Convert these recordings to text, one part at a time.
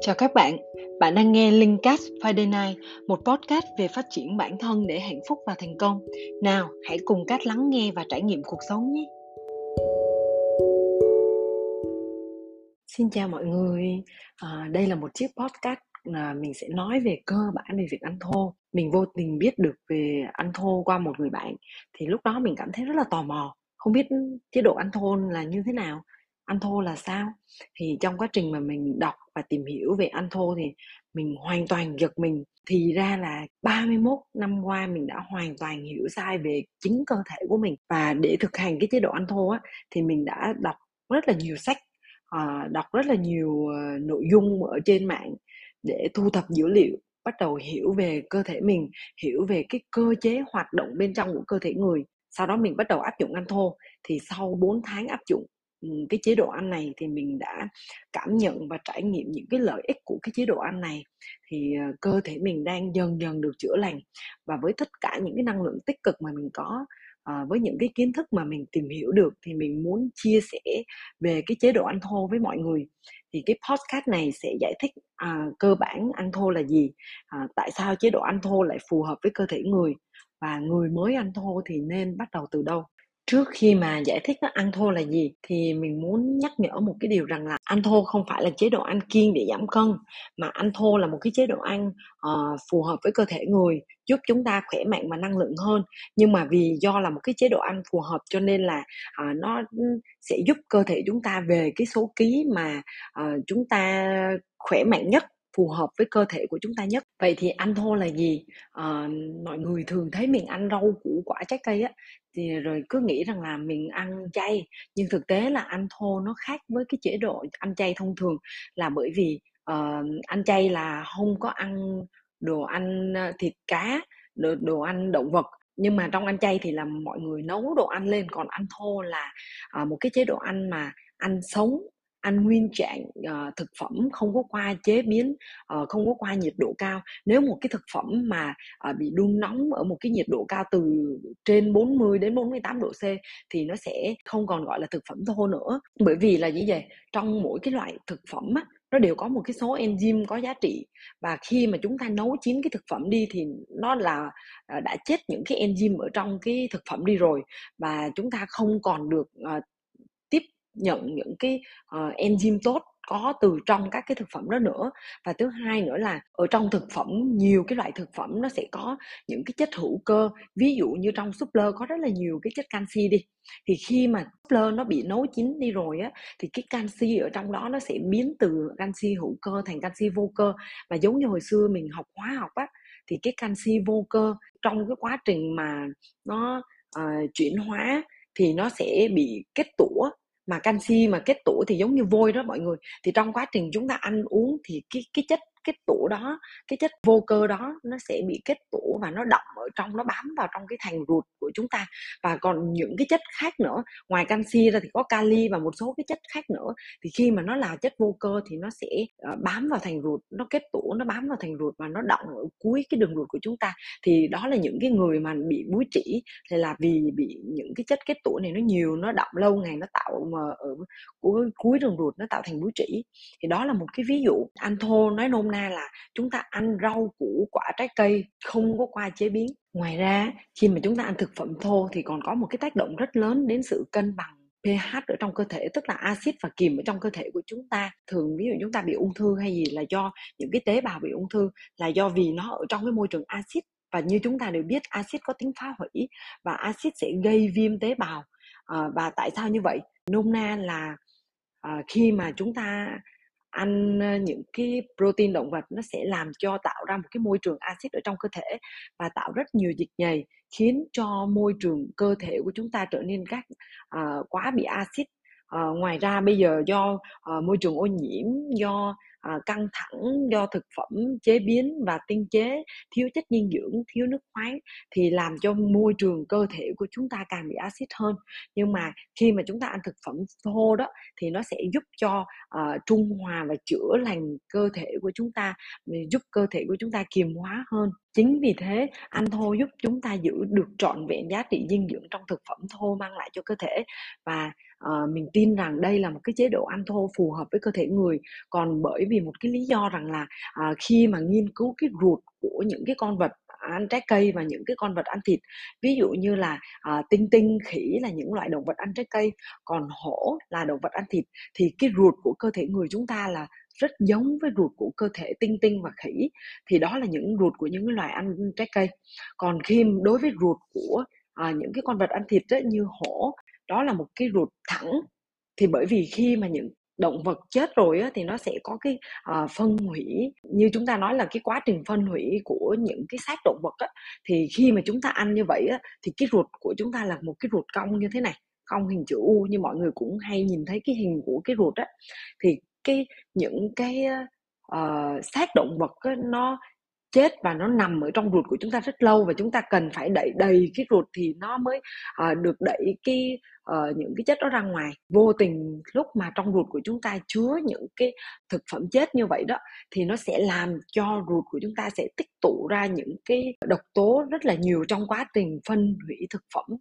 Chào các bạn, bạn đang nghe Linkcast Friday Night, một podcast về phát triển bản thân để hạnh phúc và thành công. Nào, hãy cùng Cát lắng nghe và trải nghiệm cuộc sống nhé. Xin chào mọi người, à, đây là một chiếc podcast là mình sẽ nói về cơ bản về việc ăn thô. Mình vô tình biết được về ăn thô qua một người bạn, thì lúc đó mình cảm thấy rất là tò mò, không biết chế độ ăn thô là như thế nào ăn thô là sao? Thì trong quá trình mà mình đọc và tìm hiểu về ăn thô thì mình hoàn toàn giật mình. Thì ra là 31 năm qua mình đã hoàn toàn hiểu sai về chính cơ thể của mình. Và để thực hành cái chế độ ăn thô á thì mình đã đọc rất là nhiều sách à, đọc rất là nhiều uh, nội dung ở trên mạng để thu thập dữ liệu bắt đầu hiểu về cơ thể mình hiểu về cái cơ chế hoạt động bên trong của cơ thể người. Sau đó mình bắt đầu áp dụng ăn thô. Thì sau 4 tháng áp dụng cái chế độ ăn này thì mình đã cảm nhận và trải nghiệm những cái lợi ích của cái chế độ ăn này. Thì ờ, cơ thể mình đang dần dần được chữa lành và với tất cả những cái năng lượng tích cực mà mình có à, với những cái kiến thức mà mình tìm hiểu được thì mình muốn chia sẻ về cái chế độ ăn thô với mọi người. Thì cái podcast này sẽ giải thích à, cơ bản ăn thô là gì à, tại sao chế độ ăn thô lại phù hợp với cơ thể người và người mới ăn thô thì nên bắt đầu từ đâu. Trước khi mà giải thích nó ăn thô là gì thì mình muốn nhắc nhở một cái điều rằng là ăn thô không phải là chế độ ăn kiêng để giảm cân mà ăn thô là một cái chế độ ăn uh, phù hợp với cơ thể người giúp chúng ta khỏe mạnh và năng lượng hơn. Nhưng mà vì do là một cái chế độ ăn phù hợp cho nên là uh, nó sẽ giúp cơ thể chúng ta về cái số ký mà uh, chúng ta khỏe mạnh nhất phù hợp với cơ thể của chúng ta nhất. Vậy thì ăn thô là gì? À, mọi người thường thấy mình ăn rau củ quả trái cây á thì rồi cứ nghĩ rằng là mình ăn chay. Nhưng thực tế là ăn thô nó khác với cái chế độ ăn chay thông thường là bởi vì uh, ăn chay là không có ăn đồ ăn ờ, thịt cá đồ, đồ ăn động vật. Nhưng mà trong ăn chay thì là mọi người nấu đồ ăn lên còn ăn thô là uh, một cái chế độ ăn mà ăn sống ăn nguyên trạng uh, thực phẩm không có qua chế biến uh, không có qua nhiệt độ cao. Nếu một cái thực phẩm mà uh, bị đun nóng ở một cái nhiệt độ cao từ trên 40 đến 48 độ C thì nó sẽ không còn gọi là thực phẩm thô nữa. Bởi vì là như vậy trong mỗi cái loại thực phẩm á, nó đều có một cái số enzyme có giá trị. Và khi mà chúng ta nấu chín cái thực phẩm đi thì nó là đã chết những cái enzyme ở trong cái thực phẩm đi rồi. Và chúng ta không còn được uh, nhận những cái uh, enzyme tốt có từ trong các cái thực phẩm đó nữa. Và thứ hai nữa là ở trong thực phẩm nhiều cái loại thực phẩm nó sẽ có những cái chất hữu cơ. Ví dụ như trong súp lơ có rất là nhiều cái chất canxi đi. Thì khi mà súp lơ nó bị nấu chín đi rồi á thì cái canxi ở trong đó nó sẽ biến từ canxi hữu cơ thành canxi vô cơ. Và giống như hồi xưa mình học hóa học á thì cái canxi vô cơ trong cái quá trình mà nó uh, chuyển hóa thì nó sẽ bị kết tủa mà canxi mà kết tủa thì giống như vôi đó mọi người. Thì trong quá trình chúng ta ăn uống thì cái cái chất cái tủ đó cái chất vô cơ đó nó sẽ bị kết tủ và nó động ở trong nó bám vào trong cái thành ruột của chúng ta. Và còn những cái chất khác nữa ngoài canxi ra thì có kali và một số cái chất khác nữa. Thì khi mà nó là chất vô cơ thì nó sẽ ờ, bám vào thành ruột nó kết tủ nó bám vào thành ruột và nó động ở cuối cái đường ruột của chúng ta. Thì đó là những cái người mà bị búi trĩ thì là vì bị những cái chất kết tủ này nó nhiều nó động lâu ngày nó tạo mà ở cuối, cuối đường ruột nó tạo thành búi trĩ thì đó là một cái ví dụ. Ăn thô nói nôm na na là chúng ta ăn rau củ quả trái cây không có qua chế biến. Ngoài ra khi mà chúng ta ăn thực phẩm thô thì còn có một cái tác động rất lớn đến sự cân bằng pH ở trong cơ thể tức là axit và kiềm ở trong cơ thể của chúng ta. Thường ví dụ chúng ta bị ung thư hay gì là do những cái tế bào bị ung thư là do vì nó ở trong cái môi trường axit. Và như chúng ta đều biết axit có tính phá hủy và axit sẽ gây viêm tế bào. À, và tại sao như vậy? Nôm na là à, khi mà chúng ta ăn ờ, những cái protein động vật nó sẽ làm cho tạo ra một cái môi trường axit ở trong cơ thể và tạo rất nhiều dịch nhầy khiến cho môi trường cơ thể của chúng ta trở nên các uh, quá bị axit à, ngoài ra bây giờ do à, môi trường ô nhiễm do à, căng thẳng do thực phẩm chế biến và tinh chế thiếu chất dinh dưỡng thiếu nước khoáng thì làm cho môi trường cơ thể của chúng ta càng bị axit hơn. Nhưng mà khi mà chúng ta ăn thực phẩm thô đó thì nó sẽ giúp cho à, trung hòa và chữa lành cơ thể của chúng ta ừ, giúp cơ thể của chúng ta kiềm hóa hơn. Chính vì thế ăn thô giúp chúng ta giữ được trọn vẹn giá trị dinh dưỡng trong thực phẩm thô mang lại cho cơ thể. Và à, mình tin rằng đây là một cái chế độ ăn thô phù hợp với cơ thể người. Còn bởi vì một cái lý do rằng là à, khi mà nghiên cứu cái ruột của những cái con vật ăn trái cây và những cái con vật ăn thịt ví dụ như là à, tinh tinh khỉ là những loại động vật ăn trái cây còn hổ là động vật ăn thịt thì cái ruột của cơ thể người chúng ta là rất giống với ruột của cơ thể tinh tinh và khỉ thì đó là những ruột của những loài ăn trái cây. Còn khi đối với ruột của à, những cái con vật ăn thịt ấy, như hổ đó là một cái ruột thẳng. Thì bởi vì khi mà những động vật chết rồi á, thì nó sẽ có cái uh, phân hủy. Như chúng ta nói là cái quá trình phân hủy của những cái xác động vật á, thì khi mà chúng ta ăn như vậy á, thì cái ruột của chúng ta là một cái ruột cong như thế này cong hình chữ U như mọi người cũng hay nhìn thấy cái hình của cái ruột á. Thì cái những cái uh, xác động vật á, nó chết và nó nằm ở trong ruột của chúng ta rất lâu và chúng ta cần phải đẩy đầy cái ruột thì nó mới uh, được đẩy cái uh, những cái chất đó ra ngoài. Vô tình lúc mà trong ruột của chúng ta chứa những cái thực phẩm chết như vậy đó thì nó sẽ làm cho ruột của chúng ta sẽ tích tụ ra những cái độc tố rất là nhiều trong quá trình phân hủy thực phẩm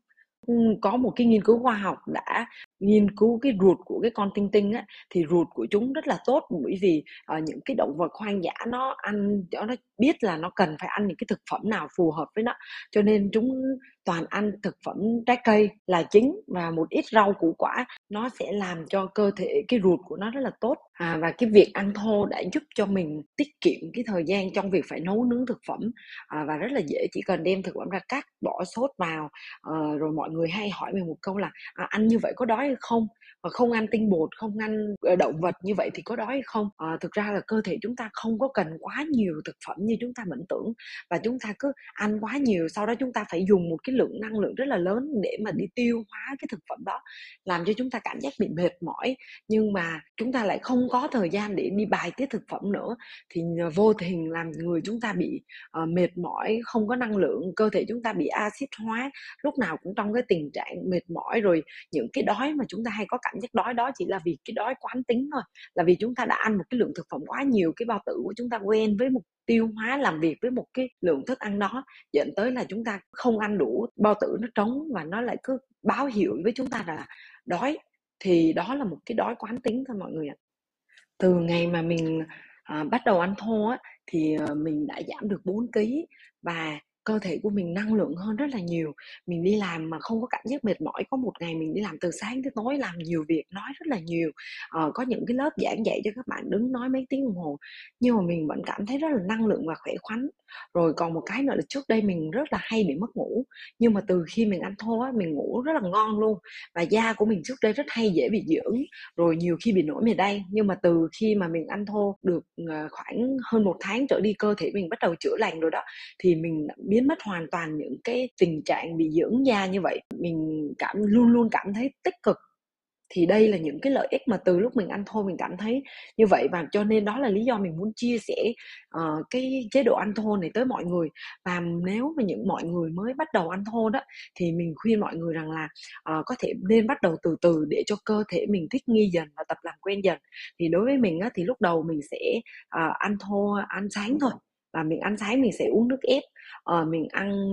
có một cái nghiên cứu khoa học đã nghiên cứu cái ruột của cái con tinh tinh á thì ruột của chúng rất là tốt bởi vì uh, những cái động vật hoang dã nó ăn nó biết là nó cần phải ăn những cái thực phẩm nào phù hợp với nó cho nên chúng toàn ăn thực phẩm trái cây là chính và một ít rau củ quả nó sẽ làm cho cơ thể cái ruột của nó rất là tốt. À, và cái việc ăn thô đã giúp cho mình tiết kiệm cái thời gian trong việc phải nấu nướng thực phẩm à, và rất là dễ chỉ cần đem thực phẩm ra cắt bỏ sốt vào à, rồi mọi người hay hỏi mình một câu là à, ăn như vậy có đói hay không? Và không ăn tinh bột không ăn ờ, động vật như vậy thì có đói hay không? À, thực ra là cơ thể chúng ta không có cần quá nhiều thực phẩm như chúng ta mẫn tưởng và chúng ta cứ ăn quá nhiều sau đó chúng ta phải dùng một cái lượng năng lượng rất là lớn để mà đi tiêu hóa cái thực phẩm đó làm cho chúng ta cảm giác bị mệt mỏi. Nhưng mà chúng ta lại không có thời gian để đi bài tiết thực phẩm nữa thì vô tình làm người chúng ta bị uh, mệt mỏi không có năng lượng cơ thể chúng ta bị axit hóa lúc nào cũng trong cái tình trạng mệt mỏi. Rồi những cái đói mà chúng ta hay có cảm giác đói đó chỉ là vì cái đói quán tính thôi là vì chúng ta đã ăn một cái lượng thực phẩm quá nhiều cái bao tử của chúng ta quen với một tiêu hóa làm việc với một cái lượng thức ăn đó dẫn tới là chúng ta không ăn đủ bao tử nó trống và nó lại cứ báo hiệu với chúng ta là đói. Thì đó là một cái đói quán tính thôi mọi người ạ. Từ ngày mà mình à, bắt đầu ăn thô á thì ờ, mình đã giảm được 4 kg và cơ thể của mình năng lượng hơn rất là nhiều. Mình đi làm mà không có cảm giác mệt mỏi có một ngày mình đi làm từ sáng tới tối làm nhiều việc nói rất là nhiều. Ờ, có những cái lớp giảng dạy cho các bạn đứng nói mấy tiếng đồng hồ nhưng mà mình vẫn cảm thấy rất là năng lượng và khỏe khoắn. Rồi còn một cái nữa là trước đây mình rất là hay bị mất ngủ nhưng mà từ khi mình ăn thô á mình ngủ rất là ngon luôn. Và da của mình trước đây rất hay dễ bị dưỡng rồi nhiều khi bị nổi mề đay. Nhưng mà từ khi mà mình ăn thô được ờ, khoảng hơn một tháng trở đi cơ thể mình bắt đầu chữa lành rồi đó thì mình biết biến mất hoàn toàn những cái tình trạng bị dưỡng da như vậy. Mình cảm luôn luôn cảm thấy tích cực. Thì đây là những cái lợi ích mà từ lúc mình ăn thô mình cảm thấy như vậy và cho nên đó là lý do mình muốn chia sẻ uh, cái chế độ ăn thô này tới mọi người. Và nếu mà những mọi người mới bắt đầu ăn thô đó thì mình khuyên mọi người rằng là uh, có thể nên bắt đầu từ từ để cho cơ thể mình thích nghi dần và tập làm quen dần. Thì đối với mình á, thì lúc đầu mình sẽ uh, ăn thô ăn sáng thôi. Và mình ăn sáng mình sẽ uống nước ép à, mình ăn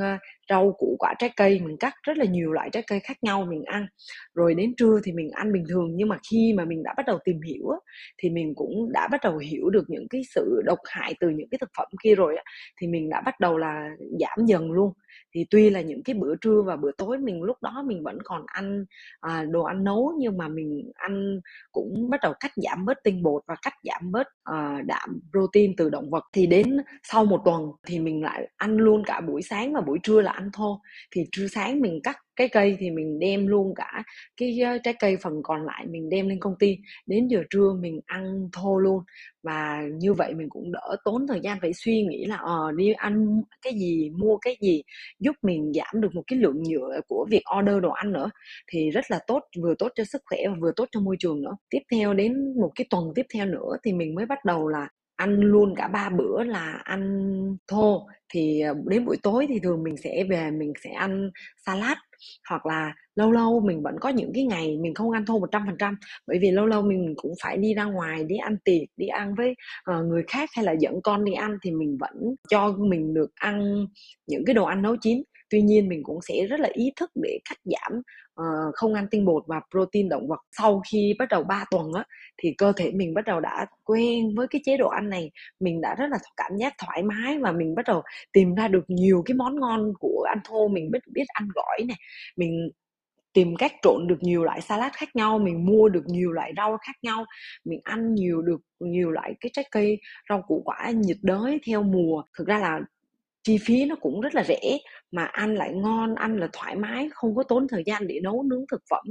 rau củ quả trái cây mình cắt rất là nhiều loại trái cây khác nhau mình ăn. Rồi đến trưa thì mình ăn bình thường nhưng mà khi mà mình đã bắt đầu tìm hiểu á, thì mình cũng đã bắt đầu hiểu được những cái sự độc hại từ những cái thực phẩm kia rồi á, thì mình đã bắt đầu là giảm dần luôn. Thì tuy là những cái bữa trưa và bữa tối mình lúc đó mình vẫn còn ăn à, đồ ăn nấu nhưng mà mình ăn cũng bắt đầu cắt giảm bớt tinh bột và cắt giảm bớt à, đạm protein từ động vật. Thì đến sau một tuần thì mình lại ăn luôn cả buổi sáng và buổi trưa là ăn thô thì trưa sáng mình cắt cái cây thì mình đem luôn cả cái ờ, trái cây phần còn lại mình đem lên công ty. Đến giờ trưa mình ăn thô luôn. Và như vậy mình cũng đỡ tốn thời gian, phải suy nghĩ là ờ đi ăn cái gì, mua cái gì giúp mình giảm được một cái lượng nhựa của việc order đồ ăn nữa. Thì rất là tốt, vừa tốt cho sức khỏe và vừa tốt cho môi trường nữa. Tiếp theo đến một cái tuần tiếp theo nữa thì mình mới bắt đầu là ăn luôn cả ba bữa là ăn thô. Thì ờ, đến buổi tối thì thường mình sẽ về mình sẽ ăn salad hoặc là lâu lâu mình vẫn có những cái ngày mình không ăn thô 100% bởi vì lâu lâu mình cũng phải đi ra ngoài đi ăn tiệc đi ăn với uh, người khác hay là dẫn con đi ăn thì mình vẫn cho mình được ăn những cái đồ ăn nấu chín. Tuy nhiên mình cũng sẽ rất là ý thức để cắt giảm uh, không ăn tinh bột và protein động vật sau khi bắt đầu 3 tuần á thì cơ thể mình bắt đầu đã quen với cái chế độ ăn này. Mình đã rất là cảm giác thoải mái và mình bắt đầu tìm ra được nhiều cái món ngon của ăn thô. Mình biết biết ăn gỏi này mình tìm cách trộn được nhiều loại salad khác nhau mình mua được nhiều loại rau khác nhau mình ăn nhiều được nhiều loại cái trái cây rau củ quả nhiệt đới theo mùa. Thực ra là chi phí nó cũng rất là rẻ mà ăn lại ngon ăn là thoải mái không có tốn thời gian để nấu nướng thực phẩm.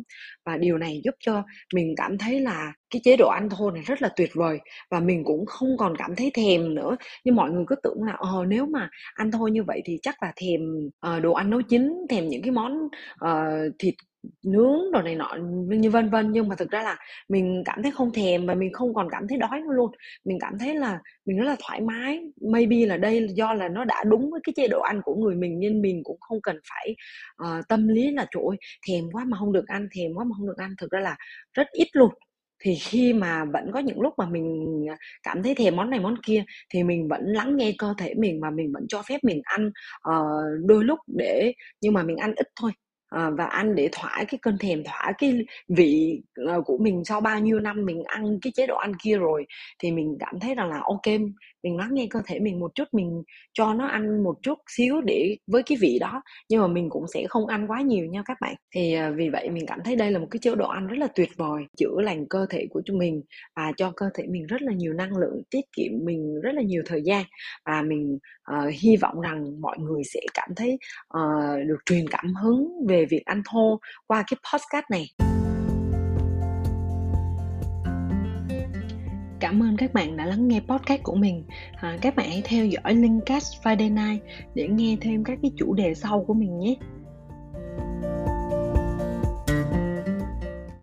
Và điều này giúp cho mình cảm thấy là cái chế độ ăn thô này rất là tuyệt vời và mình cũng không còn cảm thấy thèm nữa. Nhưng mọi người cứ tưởng là ờ nếu mà ăn thôi như vậy thì chắc là thèm uh, đồ ăn nấu chín thèm những cái món uh, thịt nướng đồ này nọ như vân vân nhưng mà thực ra là mình cảm thấy không thèm và mình không còn cảm thấy đói nữa luôn. Mình cảm thấy là mình rất là thoải mái. Maybe là đây do là nó đã đúng với cái chế độ ăn của người mình nên mình cũng không cần phải uh, tâm lý là trời ơi thèm quá mà không được ăn thèm quá mà không được ăn. Thực ra là rất ít luôn. Thì khi mà vẫn có những lúc mà mình à, cảm thấy thèm món này món kia thì mình vẫn lắng nghe cơ thể mình mà mình vẫn cho phép mình ăn uh, đôi lúc để nhưng mà mình ăn ít thôi à, và ăn để thỏa cái cơn thèm thỏa cái vị ờ, của mình sau bao nhiêu năm mình ăn cái chế độ ăn kia rồi thì mình cảm thấy rằng là ok mình lắng nghe cơ thể mình một chút mình cho nó ăn một chút xíu để với cái vị đó nhưng mà mình cũng sẽ không ăn quá nhiều nha các bạn. Thì ờ, vì vậy mình cảm thấy đây là một cái chế độ ăn rất là tuyệt vời chữa lành cơ thể của chúng mình và cho cơ thể mình rất là nhiều năng lượng tiết kiệm mình rất là nhiều thời gian. Và mình uh, hy vọng rằng mọi người sẽ cảm thấy uh, được truyền cảm hứng về về việc ăn thô qua cái podcast này Cảm ơn các bạn đã lắng nghe podcast của mình. À, các bạn hãy theo dõi Linkcast Friday Night để nghe thêm các cái chủ đề sau của mình nhé.